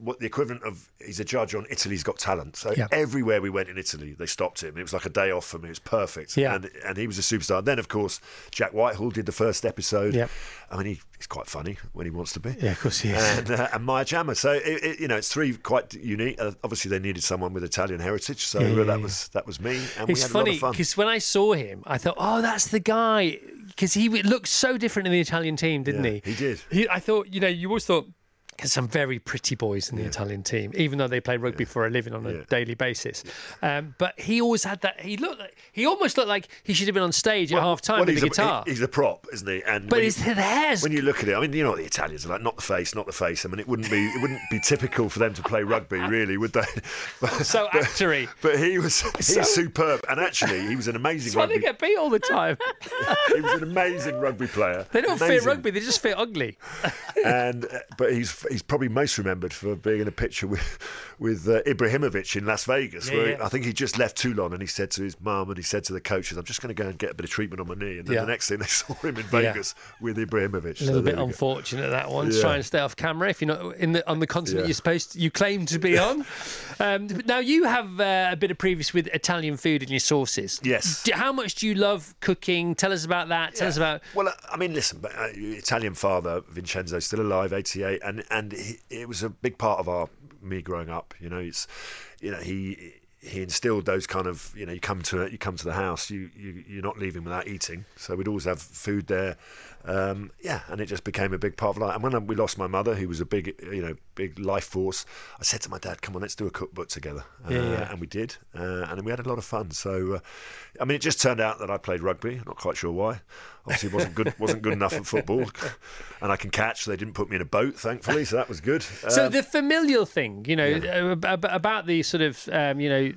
what the equivalent of he's a judge on Italy's Got Talent. So Yeah. everywhere we went in Italy, they stopped him. It was like a day off for me. It was perfect. Yeah. and and he was a superstar. Then of course Jack Whitehall did the first episode. Yep. I mean he, he's quite funny when he wants to be. Yeah, of course he is. And, uh, and Maya Jama. So it, it, you know it's three quite unique. Uh, obviously they needed someone with Italian heritage. So Yeah, yeah, uh, that yeah. was that was me. And we it's had funny lot fun. because when I saw him, I thought, oh, that's the guy. Because he looked so different in the Italian team, didn't Yeah, he? he did. He, I thought, you know, you always thought. There's some very pretty boys in the Italian team, even though they play rugby for a living on a Yeah. daily basis. Um, but he always had that. He looked like he almost looked like he should have been on stage at half time Well, with he's a a, guitar. he- he's a prop, isn't he? And but when his you, hair's when you look at it, I mean, you know what the Italians are like. Not the face, not the face. I mean, it wouldn't be it wouldn't be typical for them to play rugby, really, would they? But, so but, actory. but he was he So- superb, and actually, he was an amazing That's why they rugby. get beat all the time. he was an amazing rugby player. they don't fit Amazing. rugby; they just fit ugly. and uh, but he's he's probably most remembered for being in a picture with with uh, Ibrahimovic in Las Vegas. Yeah, where yeah. I think he just left Toulon and he said to his mum and he said to the coaches, "I'm just going to go and get a bit of treatment on my knee." And then Yeah. the next thing they saw him in. Vegas with Ibrahimovic. A little bit unfortunate that one. Try and stay off camera if you're not in the on the continent you're supposed to, you claim to be on. um, now you have uh, a bit of previous with Italian food and your sauces. Yes. Do, how much do you love cooking? Tell us about that. Tell us about. Well, I mean, listen, but, uh, Italian father Vincenzo still alive, 88, and and he, it was a big part of our me growing up. You know, it's you know he he instilled those kind of you know you come to you come to the house you, you you're not leaving without eating so we'd always have food there um, yeah and it just became a big part of life. And when we lost my mother who was a big you know big life force I said to my dad come on let's do a cookbook together. Uh, Yeah, yeah. and we did. Uh, and we had a lot of fun. So uh, I mean it just turned out that I played rugby. Not quite sure why. Obviously wasn't good wasn't good enough at football. And I can catch. So they didn't put me in a boat thankfully so that was good. So Um, the familial thing, you know, uh, ab- about the sort of, um, you know,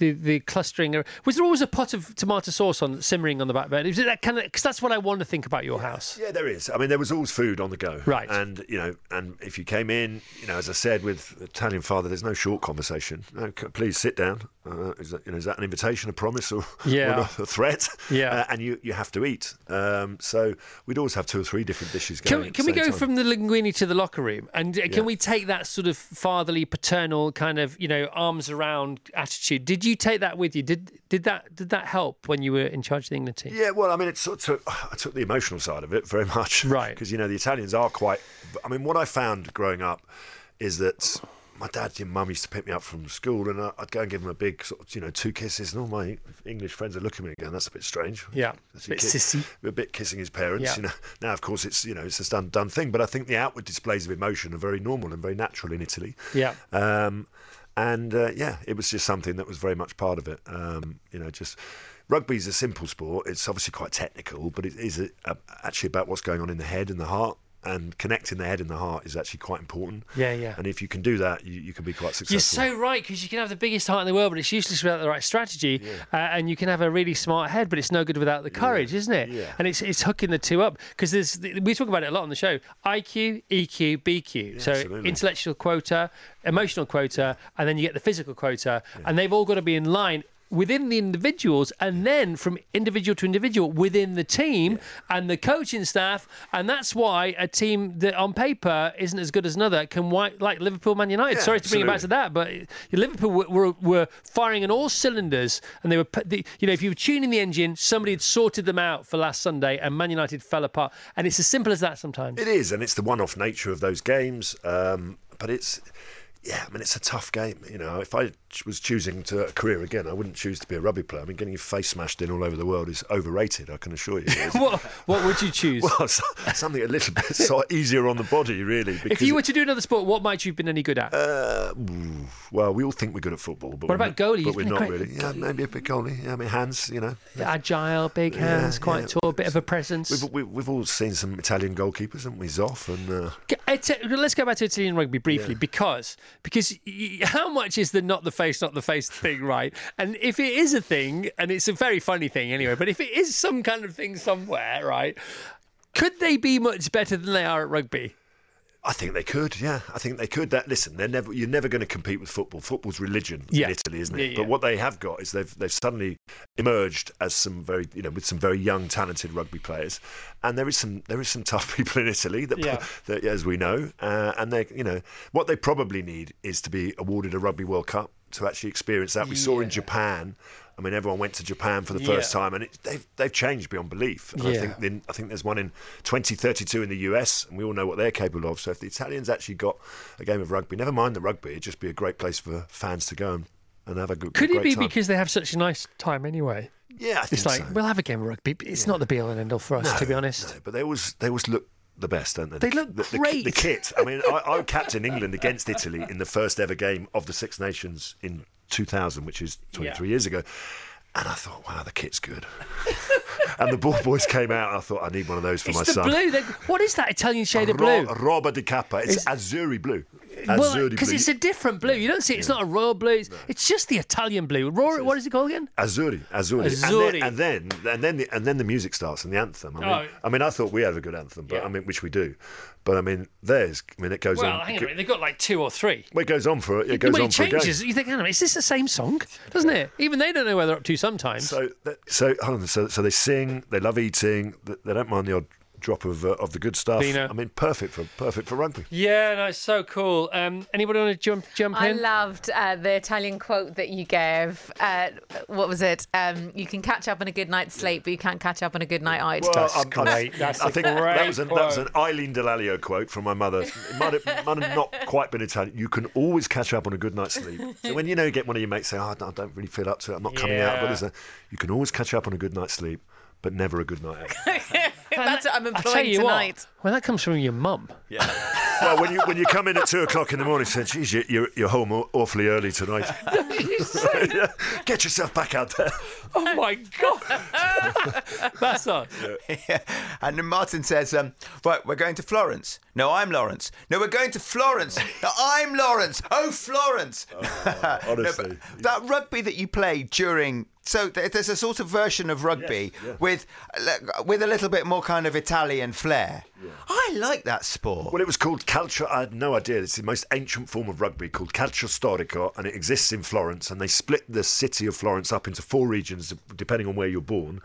the the clustering. Was there always a pot of tomato sauce on simmering on the back burner? Is it that kind of? Because that's what I want to think about your house. Yeah, there is. I mean, there was always food on the go. Right. And, you know, and if you came in, you know, as I said, with Italian father, there's no short conversation. No, please sit down. Uh, is, that, you know, is that an invitation, a promise, or, Yeah. or a threat? Yeah. Uh, and you, you have to eat. Um, so we'd always have two or three different dishes going. Can, can we go time. from the linguine to the locker room? And uh, can Yeah. we take that sort of fatherly, paternal kind of, you know, arms around attitude? Did you take that with you? Did did that did that help when you were in charge of the England team? Yeah, well, I mean, it sort of took, I took the emotional side of it very much, Right. Because you know the Italians are quite. I mean, what I found growing up is that my dad and mum used to pick me up from school, and I'd go and give them a big, sort of, you know, two kisses, and all my English friends are looking at me again. That's a bit strange. Yeah, That's bit ki- sissy. A bit kissing his parents. Yeah. You know, now of course it's you know it's a done done thing, but I think the outward displays of emotion are very normal and very natural in Italy. Yeah. Um, and uh, yeah, it was just something that was very much part of it. Um, you know, just rugby's a simple sport. It's obviously quite technical, but it is a, a, actually about what's going on in the head and the heart. And connecting the head and the heart is actually quite important. Yeah, yeah. And if you can do that, you, you can be quite successful. You're so right because you can have the biggest heart in the world, but it's useless without the right strategy. Uh, and you can have a really smart head, but it's no good without the courage, isn't it? Yeah. And it's it's hooking the two up because there's we talk about it a lot on the show: IQ, EQ, BQ. so absolutely. intellectual quota, emotional quota, and then you get the physical quota, and they've all got to be in line. Within the individuals, and then from individual to individual within the team and the coaching staff, and that's why a team that on paper isn't as good as another can wi- like Liverpool, Man United. Yeah, Sorry to bring it back to that, but Liverpool were, were, were firing on all cylinders, and they were, the, you know, if you were tuning the engine, somebody had sorted them out for last Sunday, and Man United fell apart. And it's as simple as that sometimes. It is, and it's the one-off nature of those games. Um, but it's, yeah, I mean, it's a tough game. You know, if I was choosing to a career again, I wouldn't choose to be a rugby player. I mean, getting your face smashed in all over the world is overrated. I can assure you. What, what would you choose? well, so- something a little bit so easier on the body, really. if you were to do another sport, what might you have been any good at? Uh, well, we all think we're good at football, but What about goalie? But You've we're not really. Yeah, maybe a bit goalie. Yeah, I mean, hands. You know, Agile, big hands, quite yeah. tall, bit of a presence. we've, we've we've all seen some Italian goalkeepers, haven't we? Zoff and uh, Let's go back to Italian rugby briefly because because how much is the not the face not the face thing right? And if it is a thing, and it's a very funny thing anyway, but if it is some kind of thing somewhere, right? Could they be much better than they are at rugby? I think they could, yeah. I think they could. That listen, they're never. You're never going to compete with football. Football's religion Yeah. in Italy, isn't it? Yeah, yeah. But what they have got is they've they've suddenly emerged as some very, you know, with some very young, talented rugby players. And there is some there is some tough people in Italy that, Yeah. that as we know, uh, and they, you know, what they probably need is to be awarded a Rugby World Cup to actually experience that. We saw in Japan. I mean, everyone went to Japan for the first Yeah. time, and it, they've they've changed beyond belief. And I think then I think there's one in 2032 in the US, and we all know what they're capable of. So if the Italians actually got a game of rugby, never mind the rugby, it'd just be a great place for fans to go and, and have a good. Could a it be time. because they have such a nice time anyway? Yeah, I think It's like so. we'll have a game of rugby, it's not the be all and end all for us, to be honest. No, but they always they always look the best, don't they? They The- look the, the, great. The, kit. I mean, I, I captained England against Italy in the first ever game of the Six Nations in 2000, which is 23 years ago. And I thought, wow, the kit's good. and the ball boys came out, and I thought, I need one of those for It's my the son. blue. What is that Italian shade of blue? Robe di Kappa. It's Is- Azzurri blue. Well, because it's a different blue. You don't see it. It's not a royal blue. It's, it's just the Italian blue. Royal, what is it called again? Azzurri, Azzurri, Azzurri. and then and then and then the, and then the music starts and the anthem. I mean, Oh. I mean, I thought we had a good anthem, but Yeah. I mean, which we do, but I mean, theirs. I mean, it goes Well, on. hang on a minute. They've got like two or three. Well, it goes on for it It goes on it for a changes, you think, hang on is this the same song? Doesn't it? Even they don't know where they're up to sometimes. So, so hold on. So, so they sing. They love eating. th- They don't mind the odd drop of uh, of the good stuff. Vino. I mean, perfect for perfect for rugby. yeah, no, it's so cool. Um, anybody want to jump jump in? I in? loved uh, the Italian quote that you gave. Uh, what was it? Um, you can catch up on a good night's sleep, but you can't catch up on a good night out. That's I'm- I'm- great. That's I a think that great was, an, that was an. Eileen Dallaglio quote from my mother. It might have, might have not quite been Italian. You can always catch up on a good night's sleep. So when you know you get one of your mates say, "Oh, I don't really feel up to it. I'm not coming out," But what is that? You can always catch up on a good night's sleep, but never a good night out. That's what I'm I tell employing you tonight. what, well, that comes from your mum. Yeah. well, when you when you come in at two o'clock in the morning, say, "Geez, you, you're you're home awfully early tonight." Get yourself back out there. Oh my god, that's on. And then Martin says, um, right, we're going to Florence. No, I'm Lawrence. No, we're going to Florence. No, I'm Lawrence. Oh, Florence. No, but honestly. that rugby that you played during. So there's a sort of version of rugby yeah. with with a little bit more kind of Italian flair. I like that sport. Well, it was called calcio. I had no idea. It's the most ancient form of rugby called calcio storico, and it exists in Florence. And they split the city of Florence up into four regions, depending on where you're born.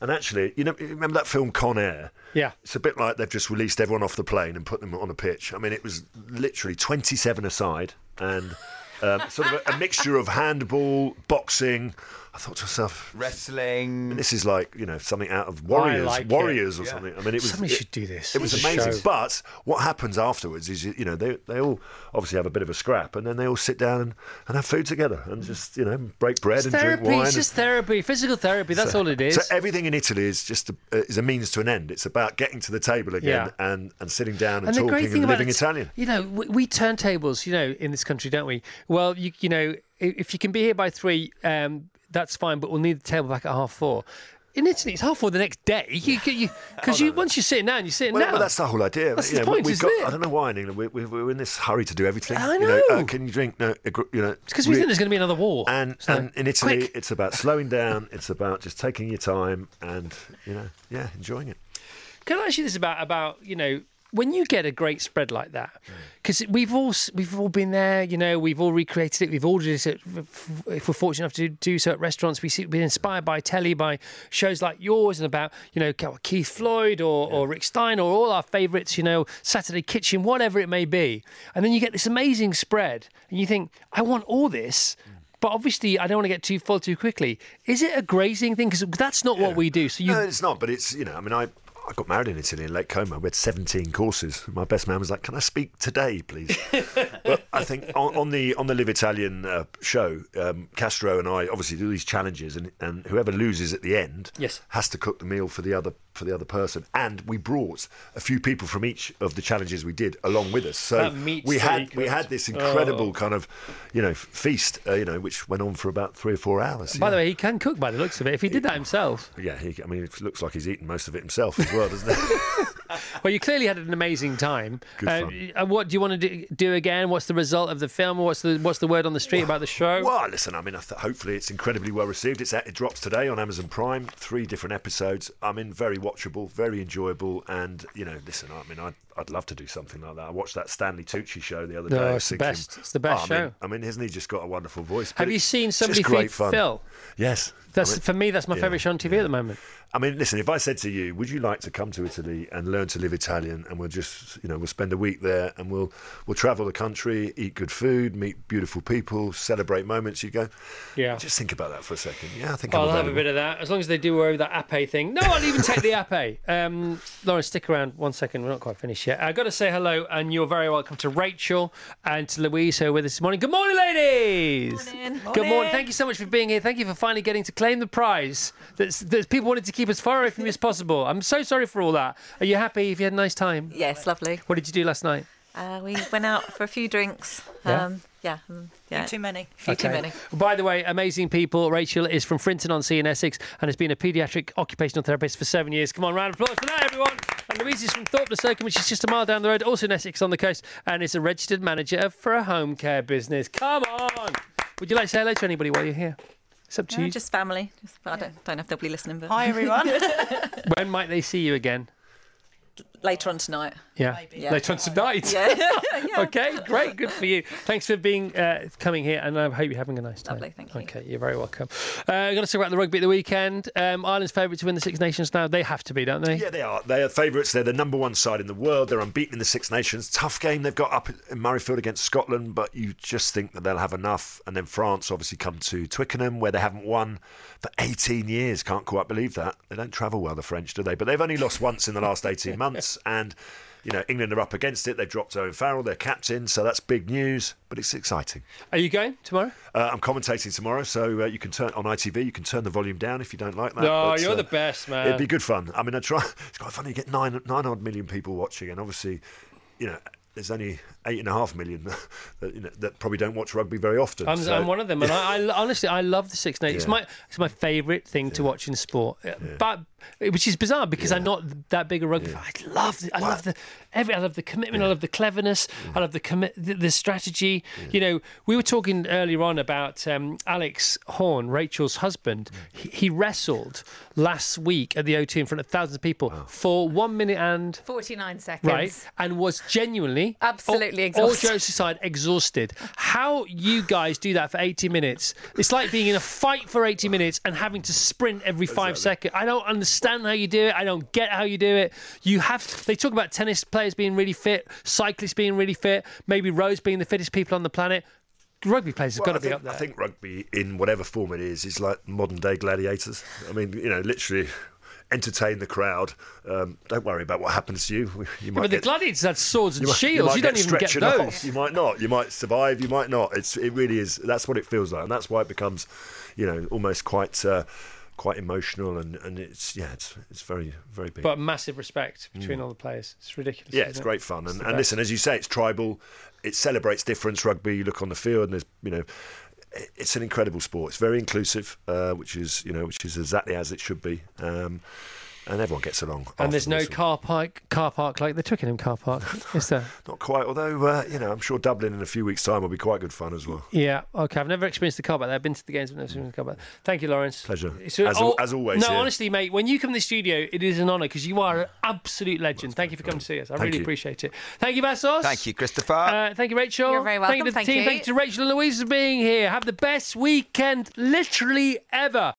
And actually, you know, remember that film Con Air? Yeah. It's a bit like they've just released everyone off the plane and put them on a pitch. I mean, it was literally 27 aside and um, sort of a, a mixture of handball, boxing. I thought to myself, Wrestling. this is like you know something out of Warriors, like it. Warriors or Yeah. something. I mean, it was. Somebody it- should do this. It was This amazing. show. But what happens afterwards is, you you know, they they all obviously have a bit of a scrap, and then they all sit down and, and have food together, and just you know break bread It's and therapy. drink wine. It's just therapy, physical therapy. That's all it is. So everything in Italy is just a, uh, is a means to an end. It's about getting to the table again Yeah. and, and sitting down and, and the talking great thing and about living it, Italian. you know, we, we turntables, you know, in this country, don't we? Well, you you know, if you can be here by three, um, that's fine, but we'll need the table back at half four. In Italy, it's half four the next day. You because you, you once you're sitting down, you're sitting Well, down. well, that's the whole idea. That's You the know, point, we've isn't got, it? I don't know why in England we, we, we're in this hurry to do everything. I You know, uh, can you drink? No, you know. because we re- think there's going to be another war. and So, and in Italy, quick. it's about slowing down. It's about just taking your time and you know, yeah, enjoying it. Can I ask you this about about you know when you get a great spread like that? Mm. Because we've all we've all been there. You know, we've all recreated it. We've ordered it. If we're fortunate enough to do so at restaurants, we see we've been inspired by telly, by shows like yours, and about you know Keith Floyd or, or Rick Stein or all our favourites. You know, Saturday Kitchen, whatever it may be. And then you get this amazing spread, and you think, I want all this. Mm. But obviously, I don't want to get too full too quickly. Is it a grazing thing? Because that's not what we do. So you, No, it's not. But it's you know, I mean, I. I got married in Italy in Lake Como. We had 17 courses. My best man was like, "Can I speak today, please?" but I think on, on the on the Live Italian uh, show, um, Castro and I obviously do these challenges, and, and whoever loses at the end Yes. has to cook the meal for the other for the other person. And we brought a few people from each of the challenges we did along with us. So we had we had this incredible Oh. kind of you know feast, uh, you know, which went on for about three or four hours. by yeah. the way, he can cook by the looks of it. If he did that himself, Yeah, he, I mean, it looks like he's eaten most of it himself well, doesn't it? well, you clearly had an amazing time. Good Uh, fun. uh, what do you want to do, do again? What's the result of the film? What's the what's the word on the street about the show? well, listen, I mean, I th- hopefully it's incredibly well received. It's at, it drops today on Amazon Prime. Three different episodes. I mean, very watchable, very enjoyable, and you know, listen, I mean, I'd, I'd love to do something like that. I watched that Stanley Tucci show the other day. No, I it's was the best. It's the best oh, I mean- show. I mean, hasn't he just got a wonderful voice? Have you seen somebody feed fun. Phil? Yes. That's I mean- for me. That's my yeah, favourite show on TV at the moment. I mean, listen, if I said to you, would you like to come to Italy and learn to live Italian and we'll just, you know, we'll spend a week there and we'll we'll travel the country, eat good food, meet beautiful people, celebrate moments, you go, Yeah. just think about that for a second. Yeah, I think I'll I'm have a bit of that as long as they do away with that ape thing. No, I'll even take the ape. Um, Lauren, stick around one second. We're not quite finished yet. I've got to say hello, and you're very welcome to Rachel and to Louise who are with us this morning. Good morning, ladies. Good morning. Thank you so much for being here. Thank you for finally getting to claim the prize that that people wanted to keep as far away from you as possible. I'm so sorry for all that. Are you happy? Have you had a nice time? Yes, lovely. What did you do last night? Uh, we went out for a few drinks. Yeah? Um, yeah. Mm, yeah. Too many. Few too many. By the way, amazing people. Rachel is from Frinton on Sea in Essex and has been a paediatric occupational therapist for seven years. Come on, round of applause for that, everyone. And Louise is from Thorpe Le Soken, which is just a mile down the road, also in Essex on the coast, and is a registered manager for a home care business. Come on. Would you like to say hello to anybody while you're here? It's up to No, you. just family. Just, well, I don't, don't know if they'll be listening, but Hi, everyone. When might they see you again? Later on tonight. Yeah, Yeah. later on tonight. Yeah. Okay, great, good for you. Thanks for being uh, coming here, and I hope you're having a nice time. Lovely, thank you. Okay, you're very welcome. Uh, I'm going to talk about the rugby at the weekend. Um, Ireland's favourite to win the Six Nations now. They have to be, don't they? Yeah, they are. They are favourites. They're the number one side in the world. They're unbeaten in the Six Nations. Tough game they've got up in Murrayfield against Scotland, but you just think that they'll have enough. And then France obviously come to Twickenham, where they haven't won for 18 years. Can't quite believe that. They don't travel well, the French, do they? But they've only lost once in the last 18 months. And, you know, England are up against it. They've dropped Owen Farrell, their captain. So that's big news, but it's exciting. Are you going tomorrow? Uh, I'm commentating tomorrow, so uh, you can turn on ITV. You can turn the volume down if you don't like that. No, but, you're uh, the best, man. It'd be good fun. I mean, I try. It's quite funny. You get nine nine odd million people watching, and obviously, you know, there's only eight and a half million that, you know, that probably don't watch rugby very often. I'm, So- I'm one of them, and I, I honestly I love the Six Nations. It's my it's my favourite thing to watch in sport, Uh, but which is bizarre because I'm not that big a rugby. fan. I love the, I love the every I love the commitment. I love the cleverness. I love the commit the, the strategy. You know, we were talking earlier on about um, Alex Horne, Rachel's husband. He, he wrestled last week at the O2 in front of thousands of people for one minute and 49 seconds. right, and was genuinely Absolutely all, all exhausted. jokes aside, exhausted. How you guys do that for 80 minutes? It's like being in a fight for 80 minutes and having to sprint every five seconds. I don't understand how you do it. I don't get how you do it. You have. They talk about tennis players being really fit, cyclists being really fit, maybe Rose being the fittest people on the planet. Rugby players have Well, got to I be up there. I think rugby, in whatever form it is, is like modern day gladiators. I mean, you know, literally entertain the crowd. Um, don't worry about what happens to you. You might but the get- gladiators had swords and you might- shields. might You, don't even get those. off. You might not. You might survive. You might not. It's it really is. That's what it feels like, and that's why it becomes, you know, almost quite uh, quite emotional, and, and it's yeah, it's it's very very big. But massive respect between all the players. It's ridiculous. Mm. yeah, it's it? great fun, It's and, and best. listen, as you say, it's tribal. It celebrates difference. Rugby. You look on the field, and there's you know. It- It's an incredible sport. It's very inclusive, uh, which is you know, which is exactly as it should be, um, and everyone gets along. And there's no car park, car park like the Twickenham car park, is there? Not quite, although uh, you know, I'm sure Dublin in a few weeks' time will be quite good fun as well. Yeah, okay. I've never experienced the car park there. I've been to the games, but never experienced the car park. Thank you, Lawrence. Pleasure. So- As al- as always, No, yeah. honestly, mate, when you come to the studio, it is an honour because you are an absolute legend. Thank you for coming to see us. I Thank really you. appreciate it. Thank you, Vassos. Thank you, Christopher. Uh, thank you, Rachel. You're very Thank you to welcome, the thank team. you. Thank you to Rachel and Louise for being here. Have the best weekend, literally ever.